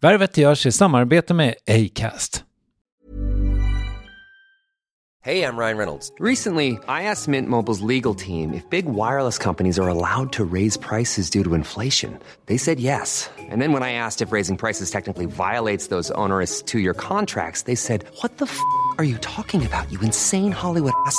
Värvet görs i samarbete med Acast. Hey, I'm Ryan Reynolds. Recently, I asked Mint Mobile's legal team if big wireless companies are allowed to raise prices due to inflation. They said yes. And then when I asked if raising prices technically violates those onerous two-year contracts, they said, "What the f*** are you talking about? You insane Hollywood ass."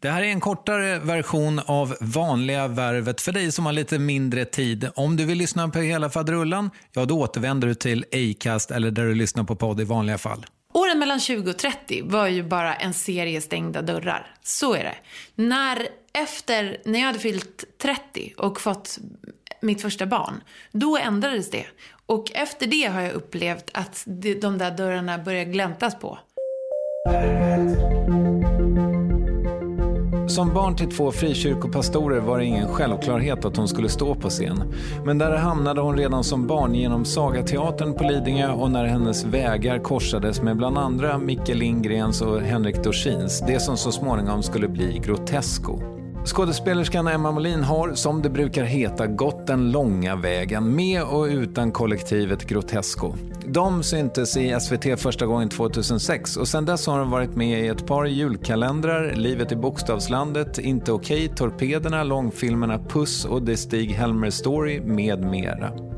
Det här är en kortare version av vanliga värvet för dig som har lite mindre tid. Om du vill lyssna på hela fadrullan, ja då återvänder du till Acast eller där du lyssnar på podd i vanliga fall. Åren mellan 20 och 30 var ju bara en serie stängda dörrar. Så är det. När, efter, när jag hade fyllt 30 och fått mitt första barn, då ändrades det. Och efter det har jag upplevt att de där dörrarna börjar gläntas på. Som barn till två frikyrkopastorer var det ingen självklarhet att hon skulle stå på scen. Men där hamnade hon redan som barn genom Sagateatern på Lidingö och när hennes vägar korsades med bland andra Micke Lindgrens och Henrik Dorsins, det som så småningom skulle bli Grotesco. Skådespelerskan Emma Molin har, som det brukar heta, gått den långa vägen med och utan kollektivet Grotesco. De syntes i SVT första gången 2006 och sedan dess har de varit med i ett par julkalendrar, Livet i bokstavslandet, Inte okej, Torpederna, långfilmerna Puss och The Stig-Helmer Story med mera.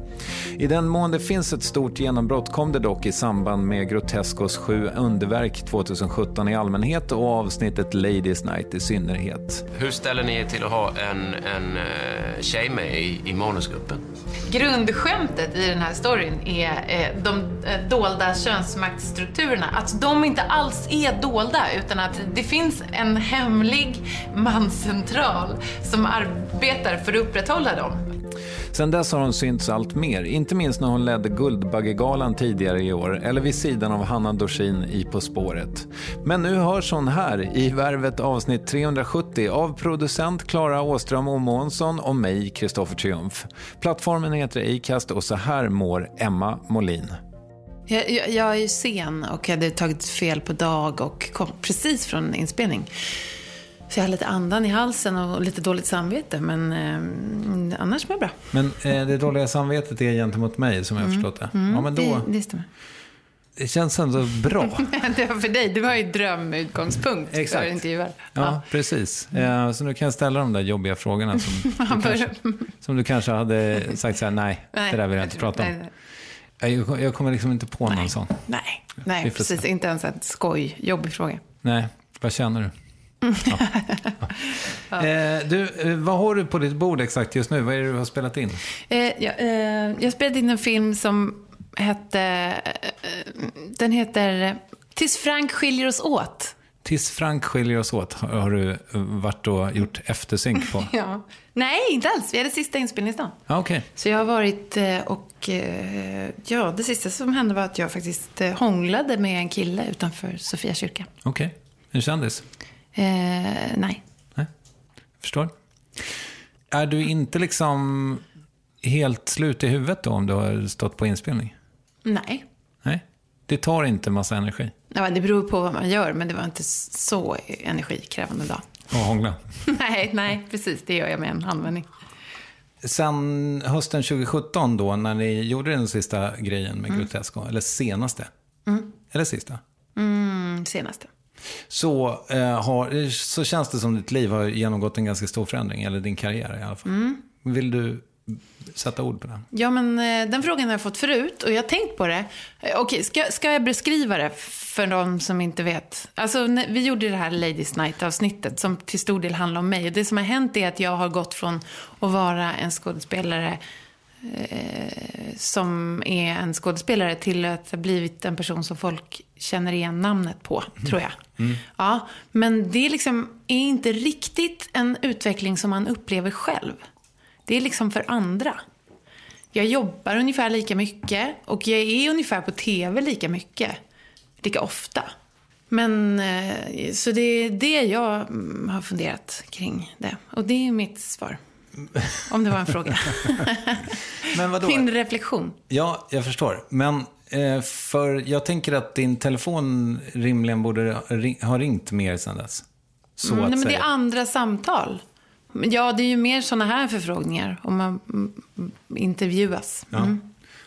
I den mån det finns ett stort genombrott kom det dock i samband med Grotescos sju underverk 2017 i allmänhet och avsnittet Ladies Night i synnerhet. Hur ställer ni er till att ha en, en uh, tjej med i, i manusgruppen? Grundskämtet i den här storyn är eh, de eh, dolda könsmaktsstrukturerna. Att de inte alls är dolda utan att det finns en hemlig manscentral som arbetar för att upprätthålla dem. Sen dess har hon synts allt mer, inte minst när hon ledde Guldbaggegalan tidigare i år eller vid sidan av Hanna Dorsin i På spåret. Men nu hörs hon här i Värvet avsnitt 370 av producent Klara Åström och Månsson och mig, Kristoffer Triumf. Plattformen heter Acast och så här mår Emma Molin. Jag, jag, jag är ju sen och hade tagit fel på dag och kom precis från inspelning. Så jag har lite andan i halsen och lite dåligt samvete, men eh, annars mår jag bra. Men eh, det dåliga samvetet är gentemot mig, som jag har förstått det. Mm, ja, men då, det, det stämmer. Det känns ändå bra. det var för dig, det var ju drömutgångspunkt för Exakt. intervjuer. Ja, precis. Eh, Så nu kan jag ställa de där jobbiga frågorna som, du kanske, som du kanske hade sagt så här, nej, Nej, det där vill jag inte tror- prata om. nej, nej. Jag, jag kommer liksom inte på någon sån. Nej, Vi nej får precis. Inte ens ett skoj. Jobbig fråga. Nej, vad känner du? Ja. Ja. Eh, du, eh, vad har du på ditt bord exakt just nu? Vad är det du har spelat in? Eh, jag, eh, jag spelade in en film som hette... Eh, den heter Tills Frank skiljer oss åt. Tills Frank skiljer oss åt har du eh, varit och gjort eftersynk på. Ja. Nej, inte alls. Vi hade sista inspelningsdagen. Ja, Okej. Så jag har varit och... Ja, det sista som hände var att jag faktiskt hånglade med en kille utanför Sofia kyrka. Okej. En kändis? Eh, nej. Nej, förstår. Är du inte liksom helt slut i huvudet då om du har stått på inspelning? Nej. Nej, det tar inte massa energi Ja, det beror på vad man gör, men det var inte så energikrävande dag. att hångla. nej, nej, precis. Det gör jag med en handvändning. Sen hösten 2017 då, när ni gjorde den sista grejen med Grotesco, eller senaste, eller sista, Mm, senaste. Så, eh, har, så känns det som ditt liv har genomgått en ganska stor förändring, eller din karriär i alla fall. Vill du sätta ord på det? Ja, men eh, den frågan har jag fått förut och jag har tänkt på det. Eh, Okej, ska, ska jag beskriva det för de som inte vet? Alltså, när, vi gjorde det här Ladies Night-avsnittet som till stor del handlar om mig. Och det som har hänt är att jag har gått från att vara en skådespelare eh, som är en skådespelare till att ha blivit en person som folk känner igen namnet på, tror jag. Ja, men det är liksom är inte riktigt en utveckling som man upplever själv. Det är liksom för andra. Jag jobbar ungefär lika mycket och jag är ungefär på tv lika mycket. Lika ofta. Men, eh, så det är det jag mm, har funderat kring det. Och det är mitt svar. Om det var en fråga. Men vadå? Min reflektion. Ja, jag förstår. Men eh, för jag tänker att din telefon rimligen borde ha ringt mer sedan dess. Så Mm, att nej, men det är andra samtal. Ja, det är ju mer sådana här förfrågningar om man mm, mm, intervjuas. Ja.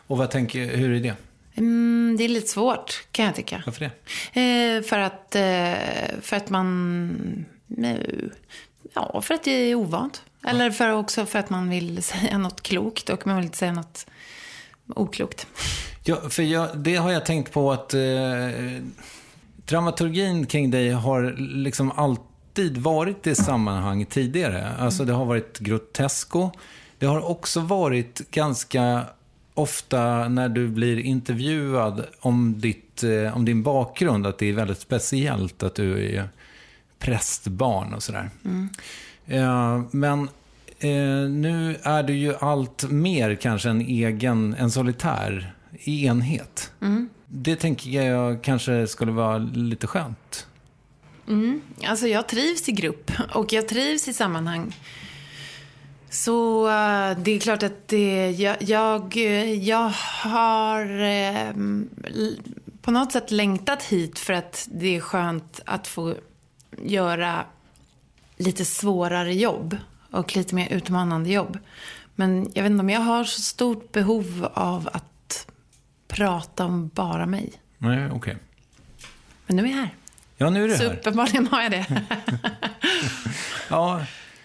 Och vad tänker, hur är det? Mm, det är lite svårt, kan jag tycka. Varför det? Eh, för, att, eh, för att man... eh, Ja, för att det är ovant. Eller för också för att man vill säga något klokt och man vill inte säga något oklokt. Ja, för jag, det har jag tänkt på att eh, dramaturgin kring dig har liksom alltid varit i sammanhang tidigare. Alltså det har varit grotesko. Det har också varit ganska ofta när du blir intervjuad om, ditt, eh, om din bakgrund, att det är väldigt speciellt att du är prästbarn och sådär. Eh, men eh, nu är du ju allt mer kanske en egen, en solitär enhet. Det tänker jag kanske skulle vara lite skönt. Alltså jag trivs i grupp och jag trivs i sammanhang. Så eh, det är klart att det, jag, jag, eh, jag har eh, på något sätt längtat hit för att det är skönt att få göra lite svårare jobb och lite mer utmanande jobb. Men jag vet inte om jag har så stort behov av att prata om bara mig. Nej, okej. Men nu är jag här. Ja, nu är du Så här. uppenbarligen har jag det. Ja,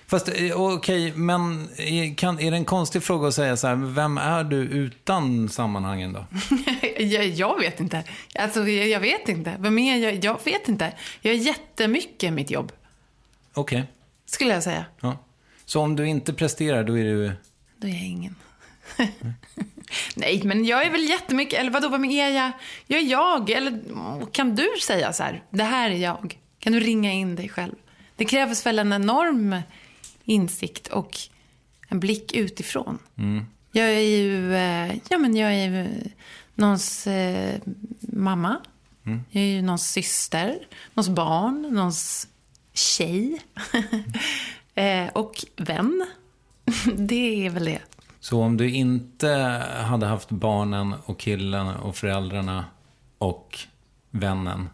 fast eh, okej, men är, kan, är det en konstig fråga att säga så här, vem är du utan sammanhangen då? jag, jag vet inte. Alltså, jag, jag vet inte. Vem är jag? Jag vet inte. Jag är jättemycket i mitt jobb, Okej, skulle jag säga. ja. Så om du inte presterar, då är du... Då är jag ingen. Nej, men jag är väl jättemycket, eller vadå, vem är jag? Jag är jag, eller kan du säga så här, det här är jag? Kan du ringa in dig själv? Det krävs väl en enorm insikt och en blick utifrån. Jag är ju, eh, ja men jag är ju någons eh, mamma. Jag är ju någons syster, någons barn, någons tjej. eh, och vän. det är väl det. Så om du inte hade haft barnen och killen och föräldrarna och vännen,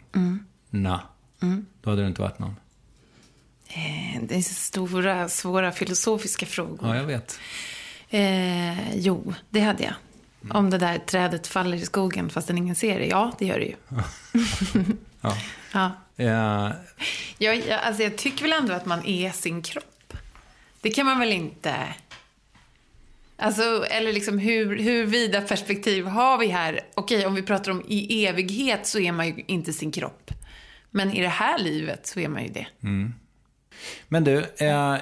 na, då hade du inte varit någon. Eh, Det är stora, svåra filosofiska frågor. Ja, jag vet. Eh, jo, det hade jag. Om det där trädet faller i skogen fastän ingen ser det. Ja, det gör det ju. Ja. Ja. Eh, Jag, jag, alltså jag tycker väl ändå att man är sin kropp. Det kan man väl inte... Alltså, eller liksom hur, hur vida perspektiv har vi här? Okej, om vi pratar om i evighet så är man ju inte sin kropp. Men i det här livet så är man ju det. Men du, eh,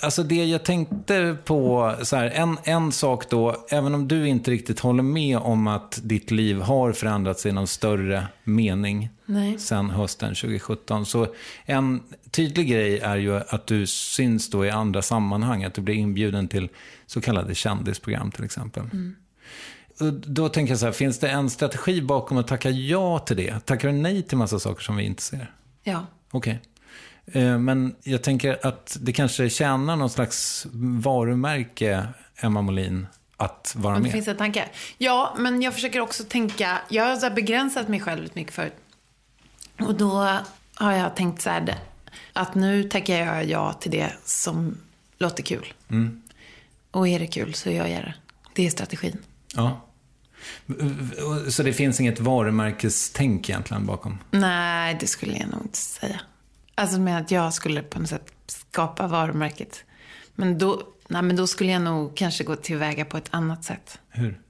alltså det jag tänkte på, så här, en, en sak då, även om du inte riktigt håller med om att ditt liv har förändrats i någon större mening Nej. sen hösten 2017, så en tydlig grej är ju att du syns då i andra sammanhang, att du blir inbjuden till så kallade kändisprogram till exempel. Och Då tänker jag så här, finns det en strategi bakom att tacka ja till det? Tackar du nej till massa saker som vi inte ser? Ja. Okej. Eh, Men jag tänker att det kanske tjänar någon slags varumärke, Emma Molin, att vara Om det med. finns en tanke. Ja, men jag försöker också tänka. Jag har begränsat mig själv lite mycket förut. Och då har jag tänkt så här. Att nu tackar jag ja till det som låter kul. Och är det kul så gör jag det. Det är strategin. Ja. Så det finns inget varumärkestänk egentligen bakom? Nej, det skulle jag nog inte säga. Alltså med att jag skulle på något sätt skapa varumärket. Men då, nej, men då skulle jag nog kanske gå tillväga på ett annat sätt. Hur?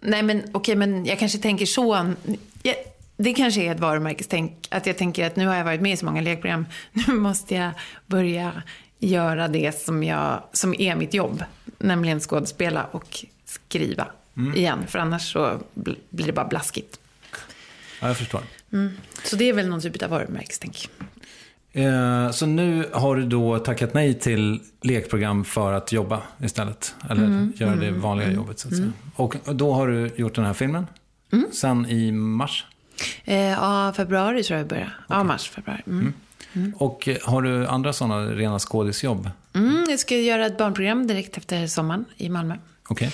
Nej, men okej, men jag kanske tänker så. Jag, det kanske är ett varumärkestänk. Att jag tänker att nu har jag varit med i så många lekprogram. Nu måste jag börja göra det som, jag, som är mitt jobb. Nämligen skådespela och skriva igen. För annars så bl- blir det bara blaskigt. Ja, jag förstår. Så det är väl någon typ av varumärkestänk. Eh, Så nu har du då tackat nej till lekprogram för att jobba istället? Eller göra det vanliga jobbet så att säga. Och då har du gjort den här filmen? Sen i mars? Eh, ja, februari tror jag vi börjar. Ja, mars, februari. Mm. Och eh, har du andra sådana rena skådisjobb? Mm, jag ska göra ett barnprogram direkt efter sommaren i Malmö. Okej.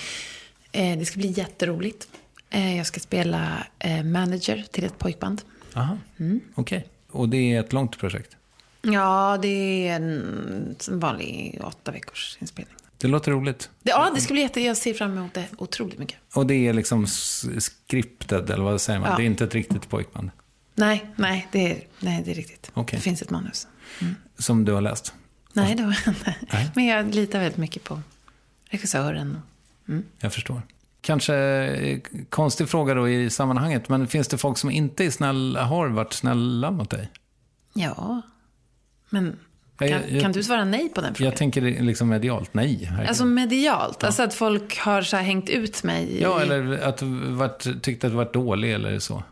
Eh, det ska bli jätteroligt. Eh, jag ska spela eh, manager till ett pojkband. Aha. Okej. Och det är ett långt projekt? Ja, det är en, vanlig åtta veckors inspelning. Det låter roligt. Det, ja, det ska bli jätte... Jag ser fram emot det otroligt mycket. Och det är liksom s- scripted, eller vad säger man? Ja. Det är inte ett riktigt pojkband Nej, nej, det är, nej, det är riktigt. Okej. Det finns ett manus. som du har läst? Nej, det var, nej. Nej. Men jag litar väldigt mycket på regissören. Jag förstår. Kanske eh, konstig fråga då i sammanhanget, men finns det folk som inte är snälla, har varit snälla mot dig? Ja, men kan, jag- kan du svara nej på den frågan? Jag tänker liksom medialt, nej. Alltså medialt, alltså att folk har så här hängt ut mig. i- ja, eller att varit, tyckte att du varit dålig eller så.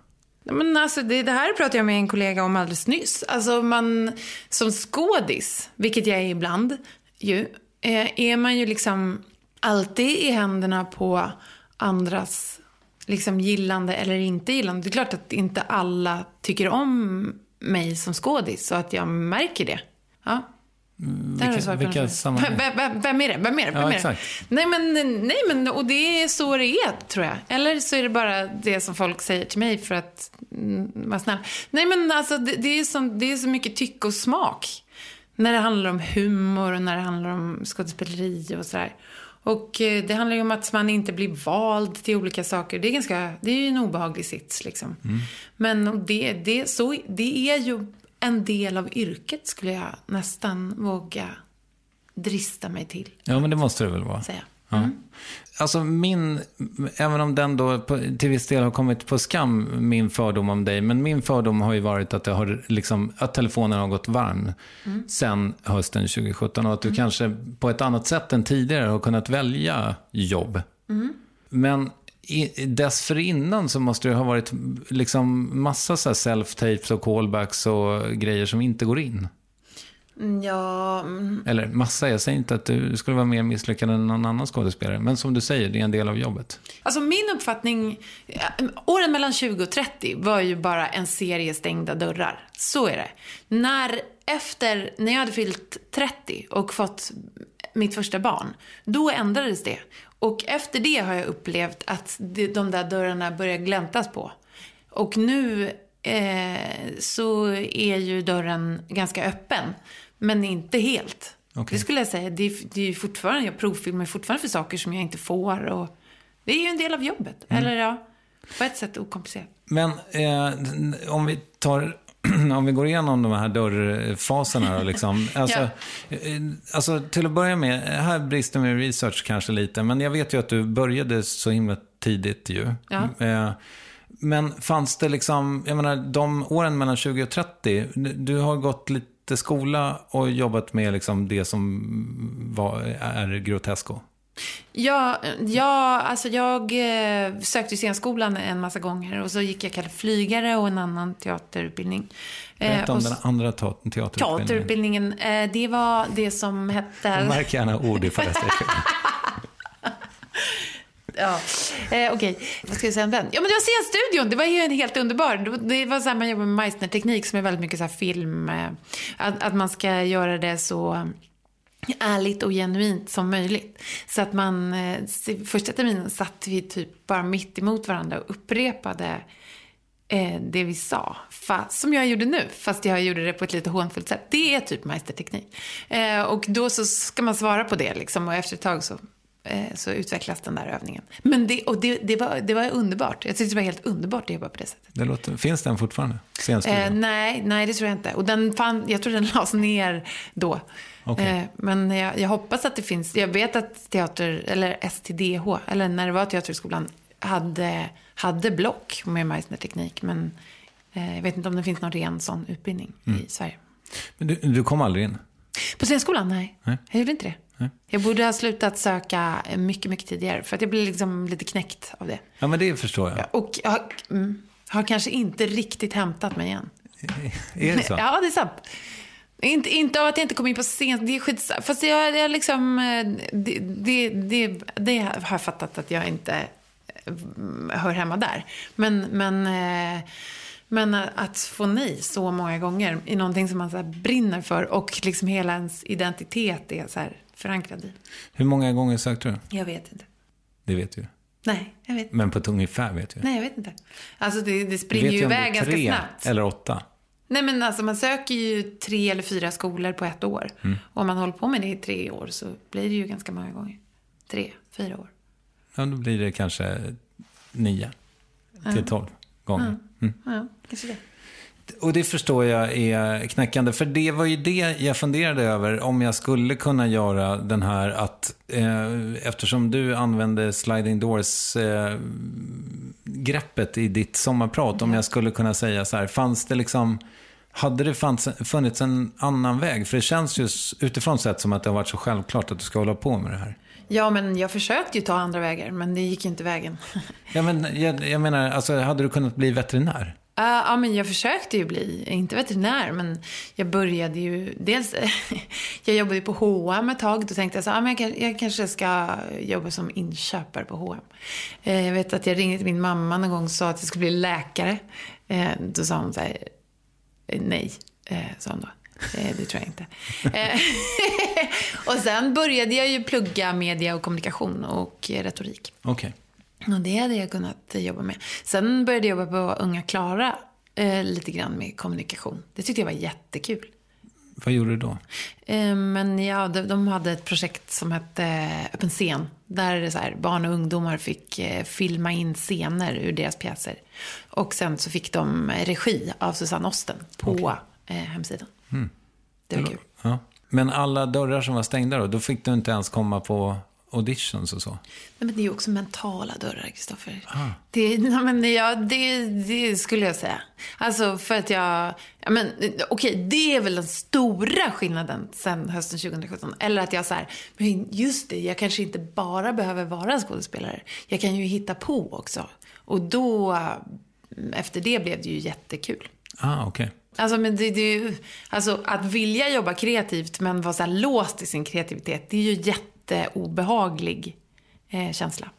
Men alltså, det, det här pratade jag med en kollega om alldeles nyss. Alltså man, som skådis, vilket jag är ibland ju, eh, är man ju liksom alltid i händerna på andras liksom gillande eller inte gillande. Det är klart att inte alla tycker om mig som skådis så att jag märker det. Ja. Där har du vilka- vilka sammanhang? Vem, vem, är det? Vem är det? Vem Ja, är det? exakt. Nej men, nej men, och det är så det är tror jag. Eller så är det bara det som folk säger till mig för att mm, vara snäll. Nej men alltså det, det, är som, det är så mycket tycke och smak. När det handlar om humor och när det handlar om skådespeleri och sådär. Och eh, det handlar ju om att man inte blir vald till olika saker. Det är, ganska, det är ju en obehaglig sits liksom. Men och det, det, så, det är ju en del av yrket skulle jag nästan våga drista mig till Ja, men det måste det väl vara. säga. Ja. Alltså min, även om den då på, till viss del har kommit på skam, min fördom om dig, men min fördom har ju varit att, det har liksom, att telefonen har gått varm sen hösten 2017 och att du kanske på ett annat sätt än tidigare har kunnat välja jobb. Men i, dessförinnan så måste det ha varit liksom massa så self-tapes och callbacks och grejer som inte går in. Ja, mm, Eller massa, jag säger inte att du skulle vara mer misslyckad än någon annan skådespelare. Men som du säger, det är en del av jobbet. Alltså min uppfattning, ja, åren mellan 20 och 30 var ju bara en serie stängda dörrar. Så är det. När, efter, när jag hade fyllt 30 och fått mitt första barn, då ändrades det. Och efter det har jag upplevt att de där dörrarna börjar gläntas på. Och nu eh, så är ju dörren ganska öppen, men inte helt. Okej. Det skulle jag säga. Det är, det är fortfarande, jag provfilmar fortfarande för saker som jag inte får och Det är ju en del av jobbet. Mm. Eller ja, på ett sätt okomplicerat. Men eh, om vi tar om vi går igenom de här dörrfaserna då, liksom. Alltså, Ja. eh, alltså, till att börja med, här brister min research kanske lite, men jag vet ju att du började så himla tidigt ju. Ja. Eh, men fanns det liksom, jag menar, de åren mellan 20 och 30, du har gått lite skola och jobbat med liksom det som var, är grotesko. Ja, ja alltså jag eh, sökte scenskolan en massa gånger och så gick jag kallad flygare och en annan teaterutbildning. Eh, Berätta om och den andra teaterutbildningen. Teaterutbildningen, eh, det var det som hette... Märk gärna ord säger fel. Ja, eh, okej. okay. Vad ska jag säga om den? Ja, men det var scenstudion. Det var ju en helt underbar. Det var- så här, man jobbar med Meissner-teknik som är väldigt mycket så här film. Eh, att, att man ska göra det så ärligt och genuint som möjligt. Så att man, eh, första terminen satt vi typ bara mitt emot varandra och upprepade eh, det vi sa. Fast, som jag gjorde nu, fast jag gjorde det på ett lite hånfullt sätt. Det är typ mästerteknik. Eh, och då så ska man svara på det liksom, och efter ett tag så, så utvecklas den där övningen. Men det, och det, det, var, det var underbart. Jag tyckte det var helt underbart att jobba på det sättet. Det låter, finns den fortfarande? Eh, nej, nej, det tror jag inte. Och den fann, jag tror den lades ner då. Okej. Eh, men jag, jag hoppas att det finns. Jag vet att teater, eller STDH, eller när det var Teaterskolan, hade, hade block med Meissner-teknik. Men eh, jag vet inte om det finns någon ren sån utbildning Mm. i Sverige. Men du, du kom aldrig in? På scenskolan? Nej. Nej. Jag gjorde inte det. Nej. Jag borde ha slutat söka mycket, mycket tidigare. För att jag blev liksom lite knäckt av det. Ja, men det förstår jag. Och jag har, mm, har kanske inte riktigt hämtat mig igen. Är det så? Ja, det är sant. Inte, inte av att jag inte kom in på scen, det är skitsamma. Fast jag, jag liksom, eh, det, det, det, det har jag fattat att jag inte eh, hör hemma där. Men, men, eh, men att få nej så många gånger i någonting som man så brinner för och liksom hela ens identitet är så här förankrad i. Hur många gånger sökte du? Jag vet inte. Det vet du. Nej, jag vet inte. Men på ett ungefär vet du. Nej, jag vet inte. Alltså det, det springer ju iväg ganska tre snabbt. eller åtta. Nej men alltså man söker ju tre eller fyra skolor på ett år. Mm. Och om man håller på med det i tre år så blir det ju ganska många gånger. Tre, fyra år. Ja, då blir det kanske nio till tolv gånger. Mm. Ja, kanske det. Och det förstår jag är knäckande. För det var ju det jag funderade över. Om jag skulle kunna göra den här att eh, eftersom du använde sliding doors eh, greppet i ditt sommarprat. Om jag skulle kunna säga så här. Fanns det liksom hade det fanns, funnits en annan väg? För det känns ju utifrån sett som att det har varit så självklart att du ska hålla på med det här. Ja men jag försökte ju ta andra vägar men det gick inte vägen. Ja, men jag, jag menar, alltså, hade du kunnat bli veterinär? Uh, ja, men jag försökte ju bli, inte veterinär, men jag började ju, dels, jag jobbade ju på H&M ett tag, då tänkte jag så ja, men jag, jag kanske ska jobba som inköpare på H&M. Uh, Jag vet att jag ringde till min mamma någon gång och sa att jag skulle bli läkare. Uh, Då sa hon så här, nej, sa hon då. Det tror jag inte. Och sen började jag ju plugga media och kommunikation och retorik. Okej. Och det hade jag kunnat jobba med. Sen började jag jobba på Unga Klara eh, lite grann med kommunikation. Det tyckte jag var jättekul. Vad gjorde du då? Eh, men ja, de, de hade ett projekt som hette Öppen scen. Där så här, barn och ungdomar fick eh, filma in scener ur deras pjäser. Och sen så fick de regi av Susanne Osten på eh, hemsidan. Det var kul. Ja. Men alla dörrar som var stängda då, då fick du inte ens komma på auditions och så? Nej, men det är också mentala dörrar, Kristoffer. Det, nej, men ja, det, det skulle jag säga. Alltså för att jag... Ja, men, okej, det är väl den stora skillnaden sen hösten 2017. Eller att jag så här, men just det, jag kanske inte bara behöver vara skådespelare. Jag kan ju hitta på också. Och då, efter det blev det ju jättekul. Ah, okej. Alltså, men det, det, är ju- alltså att vilja jobba kreativt men vara så låst i sin kreativitet, det är ju jätteobehaglig eh, känsla.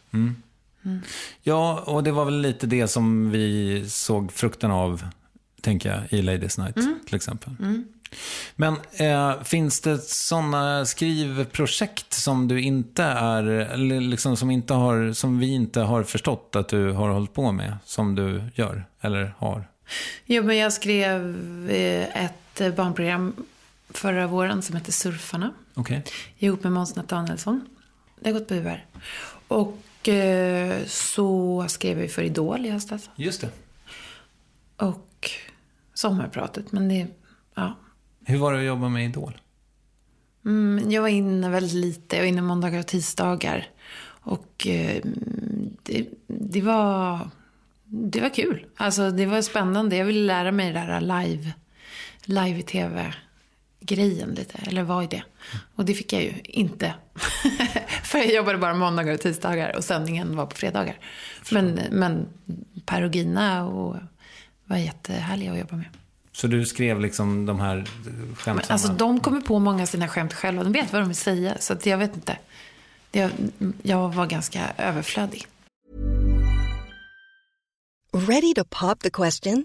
Ja, och det var väl lite det som vi såg frukten av, tänker jag, i Ladies Night till exempel. Men eh, finns det sådana skrivprojekt som du inte är, liksom som, inte har, som vi inte har förstått att du har hållit på med, som du gör, eller har? Jo, men jag skrev eh, ett barnprogram förra våren som heter Surfarna. Okej. Ihop med Måns Nathanaelsson. det har gått på UR. Och eh, så skrev vi för Idol i höstas. Just det. Och sommarpratet. Men det, ja. Hur var det att jobba med Idol? Mm, jag var inne väldigt lite. Jag var inne måndagar och tisdagar. Och eh, det, det, var, det var kul. Alltså det var spännande. Jag ville lära mig det här live, live i tv grejen lite, eller vad är det? Och det fick jag ju inte. För jag jobbade bara måndagar och tisdagar och sändningen var på fredagar. Men, men Per och Gina och var jättehärliga att jobba med. Så du skrev liksom de här skämtsamma... Alltså de kommer på många av sina skämt själva. De vet vad de vill säga. Så att jag vet inte. Jag, jag var ganska överflödig. Ready to pop the question?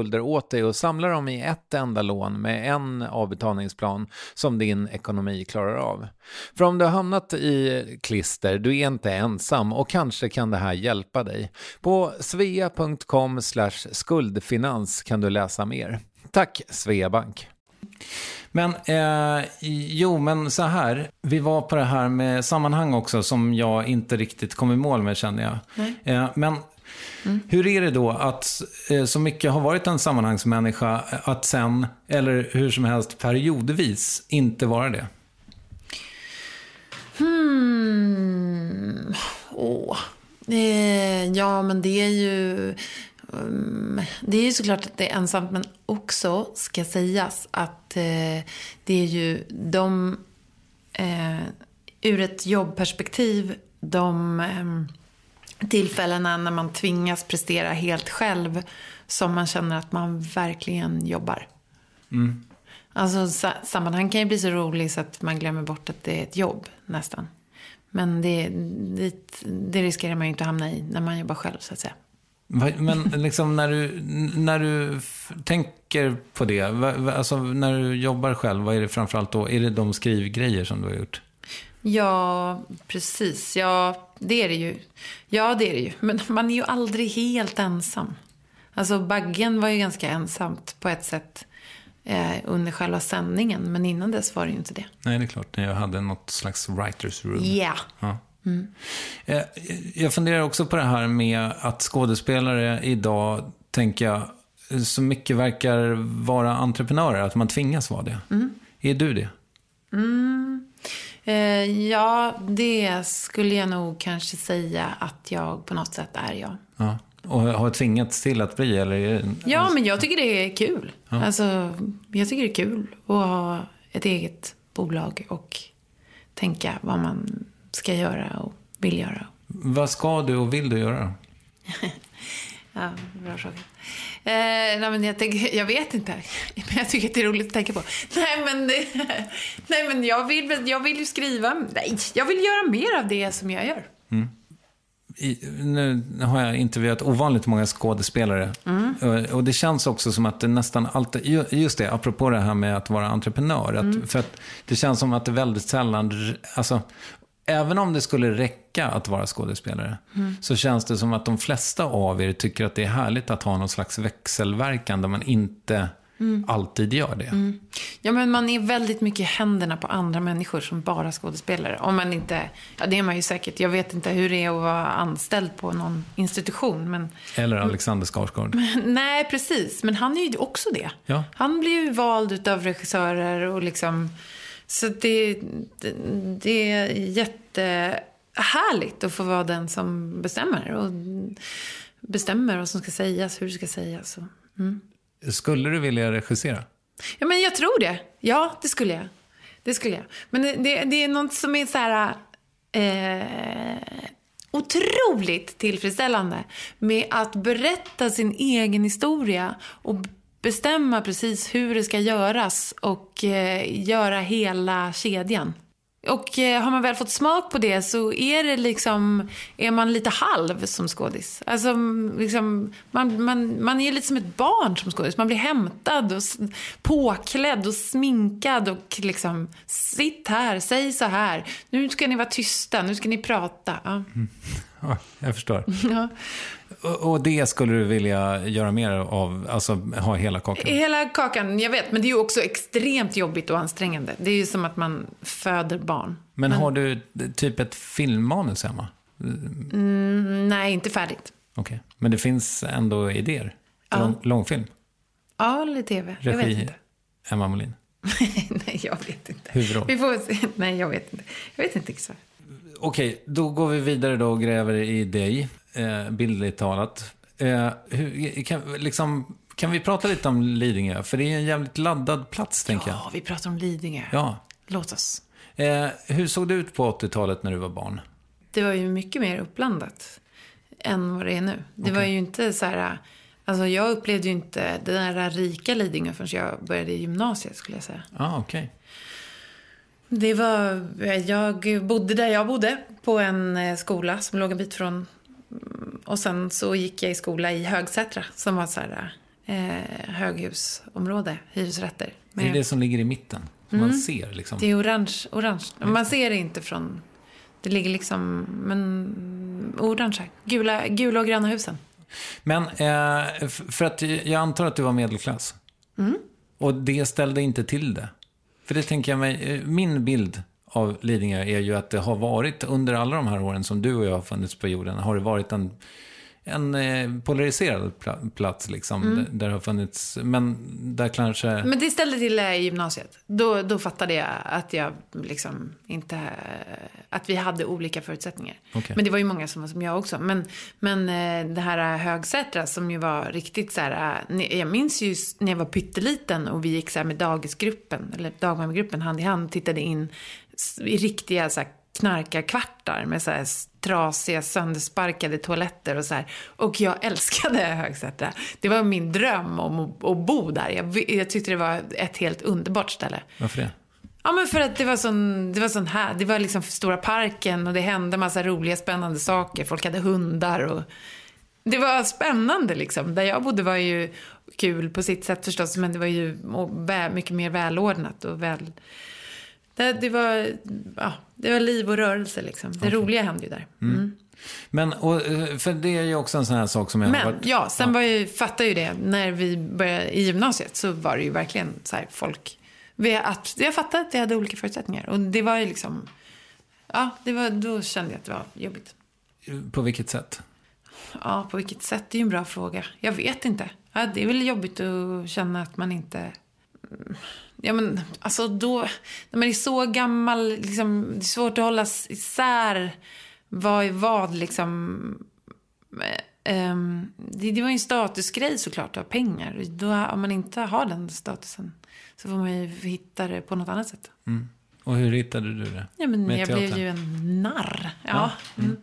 skulder åt dig och samla dem i ett enda lån med en avbetalningsplan som din ekonomi klarar av. För om du har hamnat i klister, du är inte ensam och kanske kan det här hjälpa dig. På svea.com skuldfinans kan du läsa mer. Tack Sveabank! Men, eh, jo, men så här. Vi var på det här med sammanhang också som jag inte riktigt kom i mål med känner jag. Eh, men Mm. Hur är det då att eh, så mycket har varit en sammanhangsmänniska att sen, eller hur som helst periodvis, inte vara det? Hmm. Åh. Eh, ja, men det är ju... Um, det är ju såklart att det är ensamt, men också ska sägas att eh, det är ju de... Eh, ur ett jobbperspektiv, de... Ehm, Tillfällena när man tvingas prestera helt själv som man känner att man verkligen jobbar. Mm. Alltså sammanhang kan ju bli så rolig så att man glömmer bort att det är ett jobb nästan. Men det, det, det riskerar man ju inte att hamna i när man jobbar själv så att säga. Men liksom när du, när du tänker på det, alltså när du jobbar själv, vad är det framförallt då? Är det de skrivgrejer som du har gjort? Ja, precis. Ja, det är det ju. Ja, det är det ju. Men man är ju aldrig helt ensam. Alltså Baggen var ju ganska ensamt på ett sätt eh, under själva sändningen. Men innan dess var det ju inte det. Nej, det är klart. Jag hade något slags writers room. Yeah. Ja. Eh, Jag funderar också på det här med att skådespelare idag, tänker jag, så mycket verkar vara entreprenörer, att man tvingas vara det. Är du det? Eh, ja, det skulle jag nog kanske säga att jag på något sätt är, ja. Ja. Och har tvingats till att bli, eller? Ja, men jag tycker det är kul. Alltså, jag tycker det är kul att ha ett eget bolag och tänka vad man ska göra och vill göra. Vad ska du och vill du göra? Ja, bra fråga. Eh, nej, men jag, tänker, jag vet inte. Men jag tycker att det är roligt att tänka på. Nej, men, nej, men jag, vill, jag vill ju skriva. Nej, jag vill göra mer av det som jag gör. I, nu har jag intervjuat ovanligt många skådespelare. Och, och det känns också som att det nästan alltid, ju- just det, apropå det här med att vara entreprenör. Att, För att det känns som att det väldigt sällan, alltså, även om det skulle räcka att vara skådespelare, så känns det som att de flesta av er tycker att det är härligt att ha någon slags växelverkan där man inte alltid gör det. Ja, men man är väldigt mycket i händerna på andra människor som bara skådespelare. Om man inte, ja det är man ju säkert. Jag vet inte hur det är att vara anställd på någon institution. Men, Eller Alexander Skarsgård. nej, precis. Men han är ju också det. Ja. Han blir ju vald utav regissörer och liksom... Så det, det, det är jättehärligt att få vara den som bestämmer. Och bestämmer vad som ska sägas, hur det ska sägas. Och, Skulle du vilja regissera? Ja, men jag tror det. Ja, det skulle jag. Det skulle jag. Men det, det, det är något som är så här... Eh, otroligt tillfredsställande med att berätta sin egen historia och bestämma precis hur det ska göras och eh, göra hela kedjan. Och eh, har man väl fått smak på det så är det liksom, är man lite halv som skådis. Alltså, liksom, man, man, man är lite som ett barn som skådis. Man blir hämtad och påklädd och sminkad och liksom, sitt här, säg så här. Nu ska ni vara tysta, nu ska ni prata. Ja. Ja, jag förstår. Ja. Och, det skulle du vilja göra mer av, alltså ha hela kakan? Hela kakan, jag vet, men det är ju också extremt jobbigt och ansträngande. Det är ju som att man föder barn. Men har du typ ett filmmanus hemma? Mm, nej, inte färdigt. Okej. Men det finns ändå idéer? Lång, långfilm? Ja, eller tv. Jag vet Regi inte. Emma Molin? nej, jag vet inte. Huvudroll? Vi får se. Nej, jag vet inte. Jag vet inte exakt. Okej, då går vi vidare då och gräver i dig, eh, bildligt talat. Eh, hur, kan, liksom, kan vi prata lite om Lidingö? För det är en jävligt laddad plats, tänker jag. Ja, vi pratar om Lidingö. Ja. Låt oss. Eh, hur såg det ut på 80-talet när du var barn? Det var ju mycket mer uppblandat än vad det är nu. Det var ju inte så här... Alltså jag upplevde ju inte det där rika Lidingö förrän jag började i gymnasiet skulle jag säga. Ah, okej. Det var, jag bodde där jag bodde på en eh, skola som låg en bit från och sen så gick jag i skola i Högsätra som var så här eh, höghusområde, hyresrätter. Det är Med- det som ligger i mitten, som man ser liksom. det är orange, orange. Man ser det inte från, det ligger liksom, men orange. Gula, gula och gröna husen. Men eh, för att jag antar att du var medelklass. Mm. Och det ställde inte till det. För det tänker jag mig, eh, min bild av Lidingö är ju att det har varit, under alla de här åren som du och jag har funnits på jorden, har det varit en, en eh, polariserad pla- plats liksom. Där, där det har funnits, men där kanske... Mm. Men det ställde till det i gymnasiet. Då, då fattade jag att jag liksom inte... Att vi hade olika förutsättningar. Okej. Men det var ju många som var som jag också. Men, men eh, det här Högsätra som ju var riktigt så här... eh, Jag minns ju när jag var pytteliten och vi gick så här med dagisgruppen, eller dagmammagruppen hand i hand tittade in i riktiga så här knarkarkvartar med så här trasiga, söndersparkade toaletter och så här. Och jag älskade Högsätra. Det var min dröm om att, att bo där. Jag, jag tyckte det var ett helt underbart ställe. Varför det? Ja, men för att det var sån, det var sån här, det var liksom stora parken och det hände massa roliga, spännande saker. Folk hade hundar och det var spännande liksom. Där jag bodde var ju kul på sitt sätt förstås, men det var ju mycket mer välordnat och väl... Det, det, var, ja, det var liv och rörelse liksom. Det roliga hände ju där. Mm. Men, och, eh, för det är ju också en sån här sak som jag har Men varit... ja, sen var jag, fattade ju det när vi började i gymnasiet så var det ju verkligen så här folk. Vi, att, jag fattade att vi hade olika förutsättningar och det var ju liksom ja det var, då kände jag att det var jobbigt. På vilket sätt? Ja, på vilket sätt? Det är ju en bra fråga. Jag vet inte. Ja, det är väl jobbigt att känna att man inte... Mm, Ja, men alltså då... När man är så gammal, liksom, det är svårt att hålla isär vad är vad, liksom. Ehm, det, det var ju en statusgrej såklart, att ha pengar. Då, om man inte har den statusen så får man ju hitta det på något annat sätt. Mm. Och hur hittade du det? Ja, men Med jag teatern? blev ju en narr. Ja. Mm.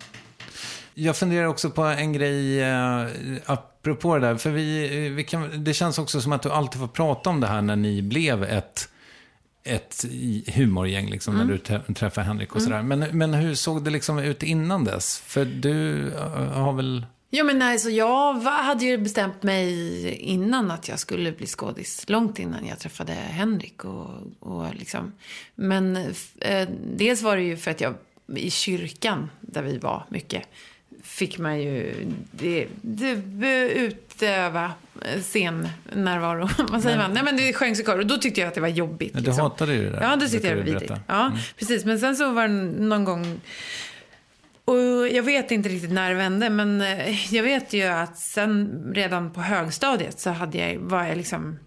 Jag funderar också på en grej eh, apropå det där. För vi, eh, vi kan, det känns också som att du alltid får prata om det här när ni blev ett, ett humorgäng, liksom, Mm. när du trä- träffade Henrik och sådär. Men, men hur såg det liksom ut innan dess? För du eh, har väl... Ja, men alltså, jag hade ju bestämt mig innan att jag skulle bli skådis. Långt innan jag träffade Henrik. Och, och liksom. Men eh, dels var det ju för att jag i kyrkan, där vi var mycket, fick man ju det, det, utöva eh, scennärvaro. Vad säger man? Nej, men det sjöngs i kör. Och då tyckte jag att det var jobbigt. Du liksom. hatade ju det där. Ja, det tyckte jag var du vidrigt. berätta. Mm. Ja, precis. Men sen så var det någon gång... Och jag vet inte riktigt när det vände, men eh, jag vet ju att sen redan på högstadiet så hade jag, var jag liksom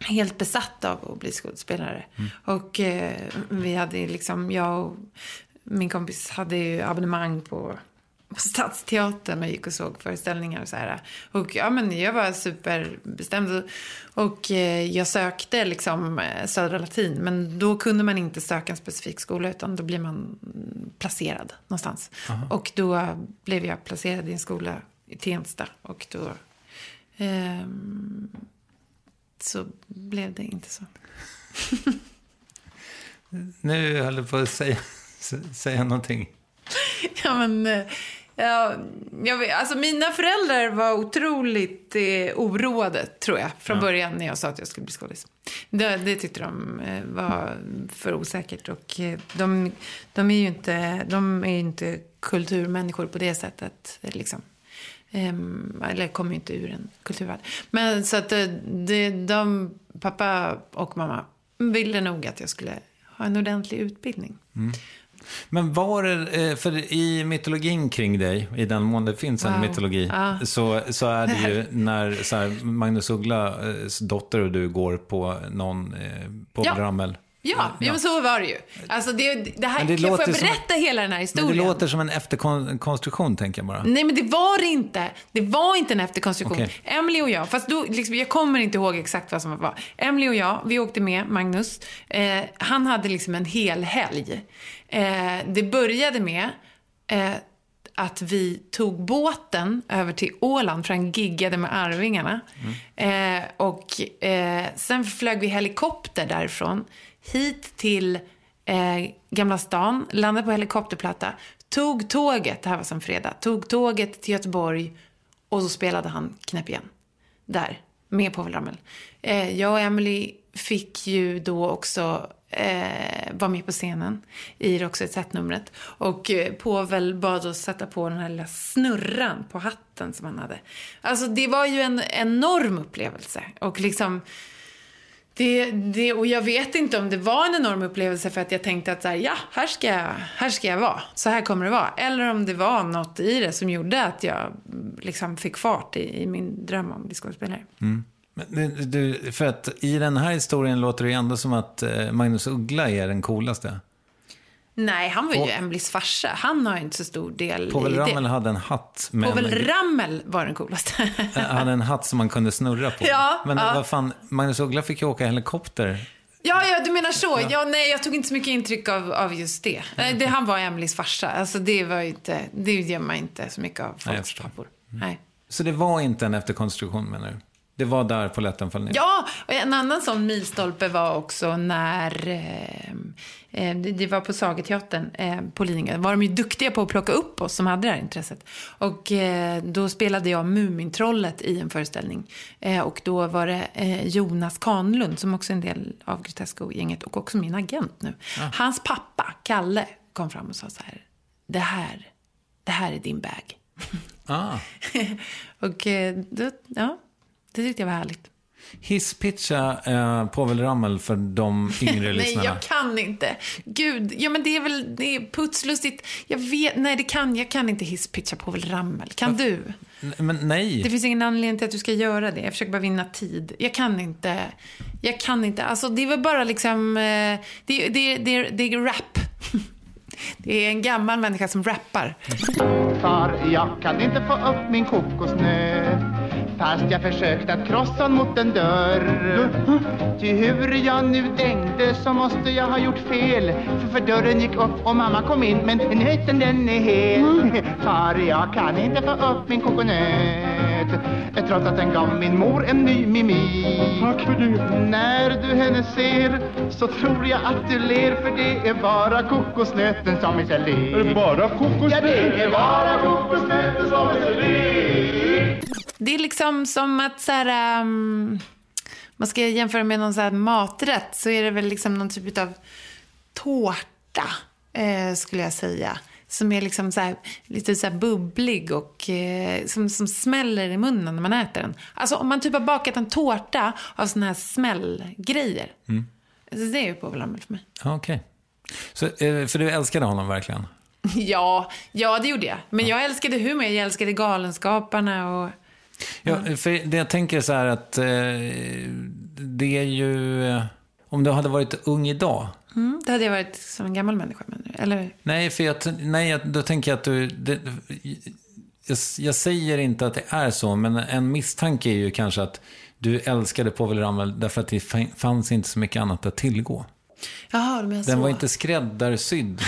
helt besatt av att bli skådespelare. Mm. Och eh, vi hade liksom, jag och min kompis hade ju abonnemang på på Stadsteatern och gick och såg föreställningar och så här. Och ja, men jag var superbestämd. Och, eh, jag sökte liksom eh, Södra Latin. Men då kunde man inte söka en specifik skola utan då blir man placerad någonstans. Och då blev jag placerad i en skola i Tensta. Och då ehm, så blev det inte så. Nu höll du på att säga, säga någonting. Ja, men, eh, ja, jag vet, alltså mina föräldrar var otroligt eh, oroade, tror jag, från början när jag sa att jag skulle bli skådis. Det, det tyckte de eh, var för osäkert. Och eh, de, de är ju inte, de är inte kulturmänniskor på det sättet. Liksom. Ehm, eller kommer ju inte ur en kulturvärld. Men så att eh, det, de, pappa och mamma ville nog att jag skulle ha en ordentlig utbildning. Men var det, eh, för i mytologin kring dig, i den mån det finns en Wow. mytologi, Ja. så, så är det ju när så här, Magnus Ugglas dotter och du går på någon eh, på Ja. Rammel. Ja, ja. men så var det ju. Alltså det, det här, Men det får jag låter som- berätta hela den här Men historien? det låter som en efterkonstruktion, tänker jag bara. Nej, men det var det inte. Det var inte en efterkonstruktion. Okej. Emily och jag, fast då, liksom, jag kommer inte ihåg exakt vad som var. Emily och jag, vi åkte med Magnus. Eh, han hade liksom en hel helg. Eh, det började med eh, att vi tog båten över till Åland för han giggade med Arvingarna. Eh, och eh, sen flög vi helikopter därifrån hit till eh, Gamla stan, landade på helikopterplatta, tog tåget, det här var som fredag, tog tåget till Göteborg och så spelade han Knäpp igen. Där, med Povel Ramel. Eh, jag och Emily fick ju då också eh, vara med på scenen i Roxette-numret. Och eh, Povel bad oss sätta på den här lilla snurran på hatten som han hade. Alltså det var ju en enorm upplevelse. Och liksom... Det, det, och jag vet inte om det var en enorm upplevelse för att jag tänkte att så här, ja, här ska, jag, här ska jag vara. Så här kommer det vara. Eller om det var något i det som gjorde att jag liksom fick fart i, i min dröm om att bli skådespelare. Mm. Men du- för att i den här historien låter det ju ändå som att eh, Magnus Uggla är den coolaste. Nej, han var ju Och- Emelies farsa. Han har ju inte så stor del Povel i Ramel det. hade en hatt med Povel Ramel var den coolaste. Eh, hade en hatt som man kunde snurra på. Ja, Men ja. vad fan, Magnus Uggla fick ju åka helikopter. Ja, ja, du menar så. Ja. nej, jag tog inte så mycket intryck av, av just det. Nej, det. Han var Emelies farsa. Alltså, det var ju inte, det gör man inte så mycket av folks förstår. pappor. Nej. Så det var inte en efterkonstruktion menar du? Det var där polletten föll ner? Ja, och en annan sån milstolpe var också när eh, det, det var på Sageteatern eh, på Lidingö. var de ju duktiga på att plocka upp oss som hade det här intresset. Och eh, då spelade jag Mumintrollet i en föreställning. Eh, och då var det eh, Jonas Kanlund som också är en del av Grotesco-gänget och också min agent nu. Hans pappa, Kalle, kom fram och sa så här. Det här, det här är din bag. Ah. och eh, då, ja, det tyckte jag var härligt. Hisspitcha eh, Povel Ramel för de yngre Nej, lyssnarna. jag kan inte. Gud, ja men det är väl det är putslustigt. Jag vet, nej det kan jag kan inte hisspitcha Povel Ramel. Kan du? N- Men nej. Det finns ingen anledning till att du ska göra det. Jag försöker bara vinna tid. Jag kan inte. Jag kan inte. Alltså det är väl bara liksom, eh, det, det, det, det är rap. Det är en gammal människa som rappar. Far, jag kan inte få upp min kokosnöt Fast jag försökt att krossa mot en dörr. Ty hur jag nu tänkte så måste jag ha gjort fel. För, för dörren gick upp och mamma kom in Men nöten den är hel Far, jag kan inte få upp min kokosnöt Trots att den gav min mor en ny mimik Tack för det När du henne ser så tror jag att du ler För det är bara kokosnöten som är så lik Är det bara kokosnöten? Ja, det är bara kokosnöten som är så lik Det är liksom som att så här, um, man ska jämföra med någon så här maträtt så är det väl liksom någon typ av tårta eh, skulle jag säga. Som är liksom så här, lite så här bubblig och eh, som, som smäller i munnen när man äter den. Alltså om man typ har bakat en tårta av såna här smällgrejer. Mm. Alltså, det är ju Povel Ramel för mig. Okej. Så, eh, För du älskade honom verkligen? Ja, ja det gjorde jag. Men jag älskade humor, jag älskade Galenskaparna och... Ja, för det jag tänker så här att eh, det är ju... eh, Om du hade varit ung idag. Mm, det hade jag varit som en gammal människa, men, eller? Nej, för jag, nej, jag- då tänker jag att du... Det, jag, jag säger inte att det är så, men en misstanke är ju kanske att du älskade Povel Ramel därför att det fa- fanns inte så mycket annat att tillgå. Jaha, menar så. Den var inte skräddarsydd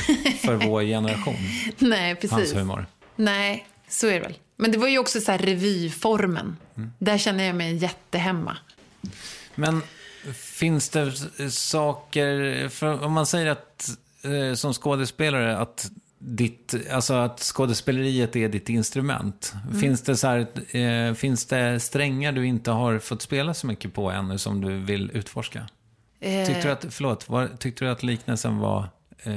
för vår generation, Nej, precis. hans humor. Nej, så är det väl. Men det var ju också så här revyformen. Mm. Där känner jag mig jättehemma. Men finns det saker, för om man säger att eh, som skådespelare att ditt, alltså att skådespeleriet är ditt instrument. Mm. Finns, det så här, eh, finns det strängar du inte har fått spela så mycket på ännu som du vill utforska? Eh, Tyckte du att, förlåt, var, tyckte du att liknelsen var... Eh,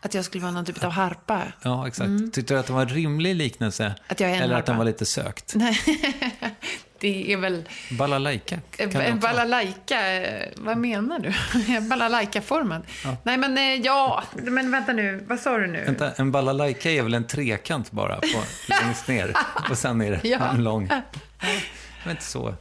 Att jag skulle vara någon typ av harpa. ja, exakt. Tyckte du att det var en rimlig liknelse? Mm. Att jag är en eller att den harpa. var lite sökt? Det är väl... Balalaika En balalaika, vad menar du? Balalaika-formad? Nej men eh, ja, men vänta nu, vad sa du nu? Vänta, en balalaika är väl en trekant bara, på, längst ner. Och sen är det Ja. en lång... Det var inte så.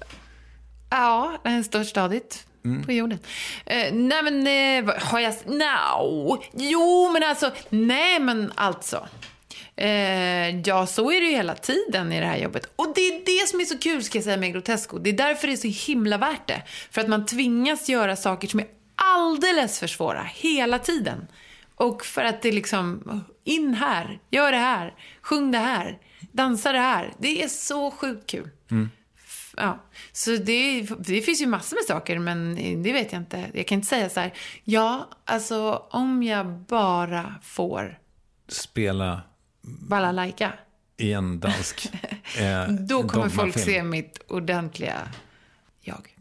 Ja, en stort stadigt Mm. på jorden. Eh, nej men, eh, har jag... No. Jo, men alltså, nej men alltså. Eh, ja, så är det ju hela tiden i det här jobbet. Och det är det som är så kul, ska jag säga, med Grotesco. Det är därför det är så himla värt det. För att man tvingas göra saker som är alldeles för svåra, hela tiden. Och för att det liksom, in här, gör det här, sjung det här, dansa det här. Det är så sjukt kul. Ja, så det, det finns ju massor med saker, men det vet jag inte. Jag kan inte säga så här, ja, alltså om jag bara får Spela balalaika, i en dansk eh, då kommer folk dogmafilm. se mitt ordentliga jag.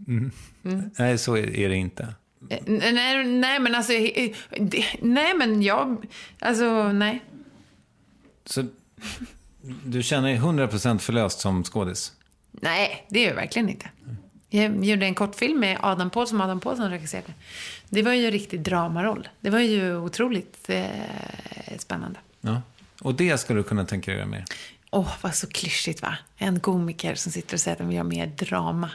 Nej, så är, det inte. Eh, Nej, nej men alltså, eh, det- nej men jag, alltså nej. Så du känner dig 100% förlöst som skådis? Nej, det gör jag verkligen inte. Jag gjorde en kortfilm med Adam Paul som Adam Paulsson regisserade. Det var ju en riktig dramaroll. Det var ju otroligt eh, spännande. Ja. Och det skulle du kunna tänka dig göra mer? Åh, vad så klyschigt va? En komiker som sitter och säger att de gör mer drama.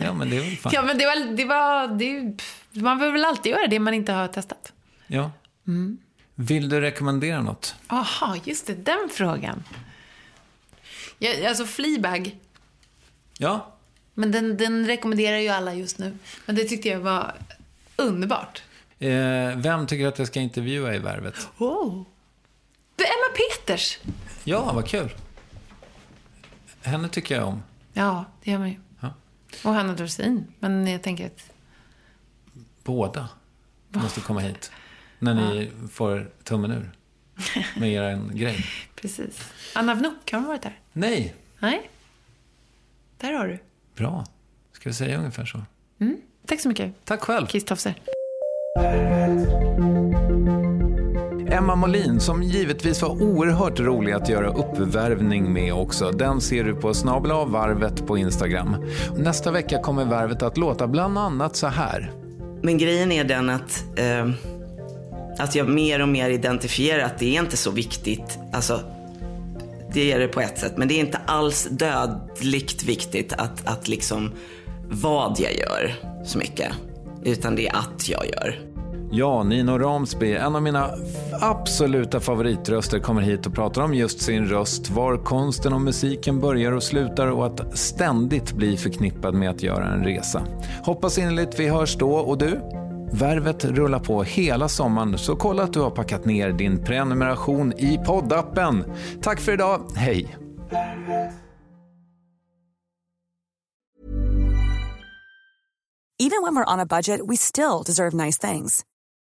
Ja, men det är väl fan. ja, men det var... Det var det, man vill väl alltid göra det man inte har testat. Ja. Mm. Vill du rekommendera något? Aha, just det, den frågan. Ja, alltså Fleabag, Ja. men den, den rekommenderar ju alla just nu. Men det tyckte jag var underbart. Eh, vem tycker att jag ska intervjua i Värvet? Oh. Det är Emma Peters. Ja, vad kul. Henne tycker jag om. Ja, det gör man ju. Ja. Och Hanna Dorsin. Men jag tänker att... Båda måste komma hit. När ni får tummen ur med er grej. Precis. Anna Wnuk, har hon varit där? Nej, Nej. Där har du. bra. Ska vi säga ungefär så? Tack så mycket, Tack själv. Kiss Tofse. Emma Molin som givetvis var oerhört rolig att göra uppvärvning med också. Den ser du på snabel av varvet på Instagram. Nästa vecka kommer varvet att låta bland annat så här. Men grejen är den att, eh, att jag mer och mer identifierar att det är inte så viktigt. Alltså, det är det på ett sätt, men det är inte alls dödligt viktigt att, att liksom vad jag gör så mycket. Utan det är att jag gör. Ja, Nino Ramsby, en av mina absoluta favoritröster, kommer hit och pratar om just sin röst, var konsten och musiken börjar och slutar och att ständigt bli förknippad med att göra en resa. Hoppas innerligt vi hörs då och du? Värvet rullar på hela sommaren, så kolla att du har packat ner din prenumeration i poddappen. Tack för idag, hej! Even when we're on a budget, we still deserve nice things.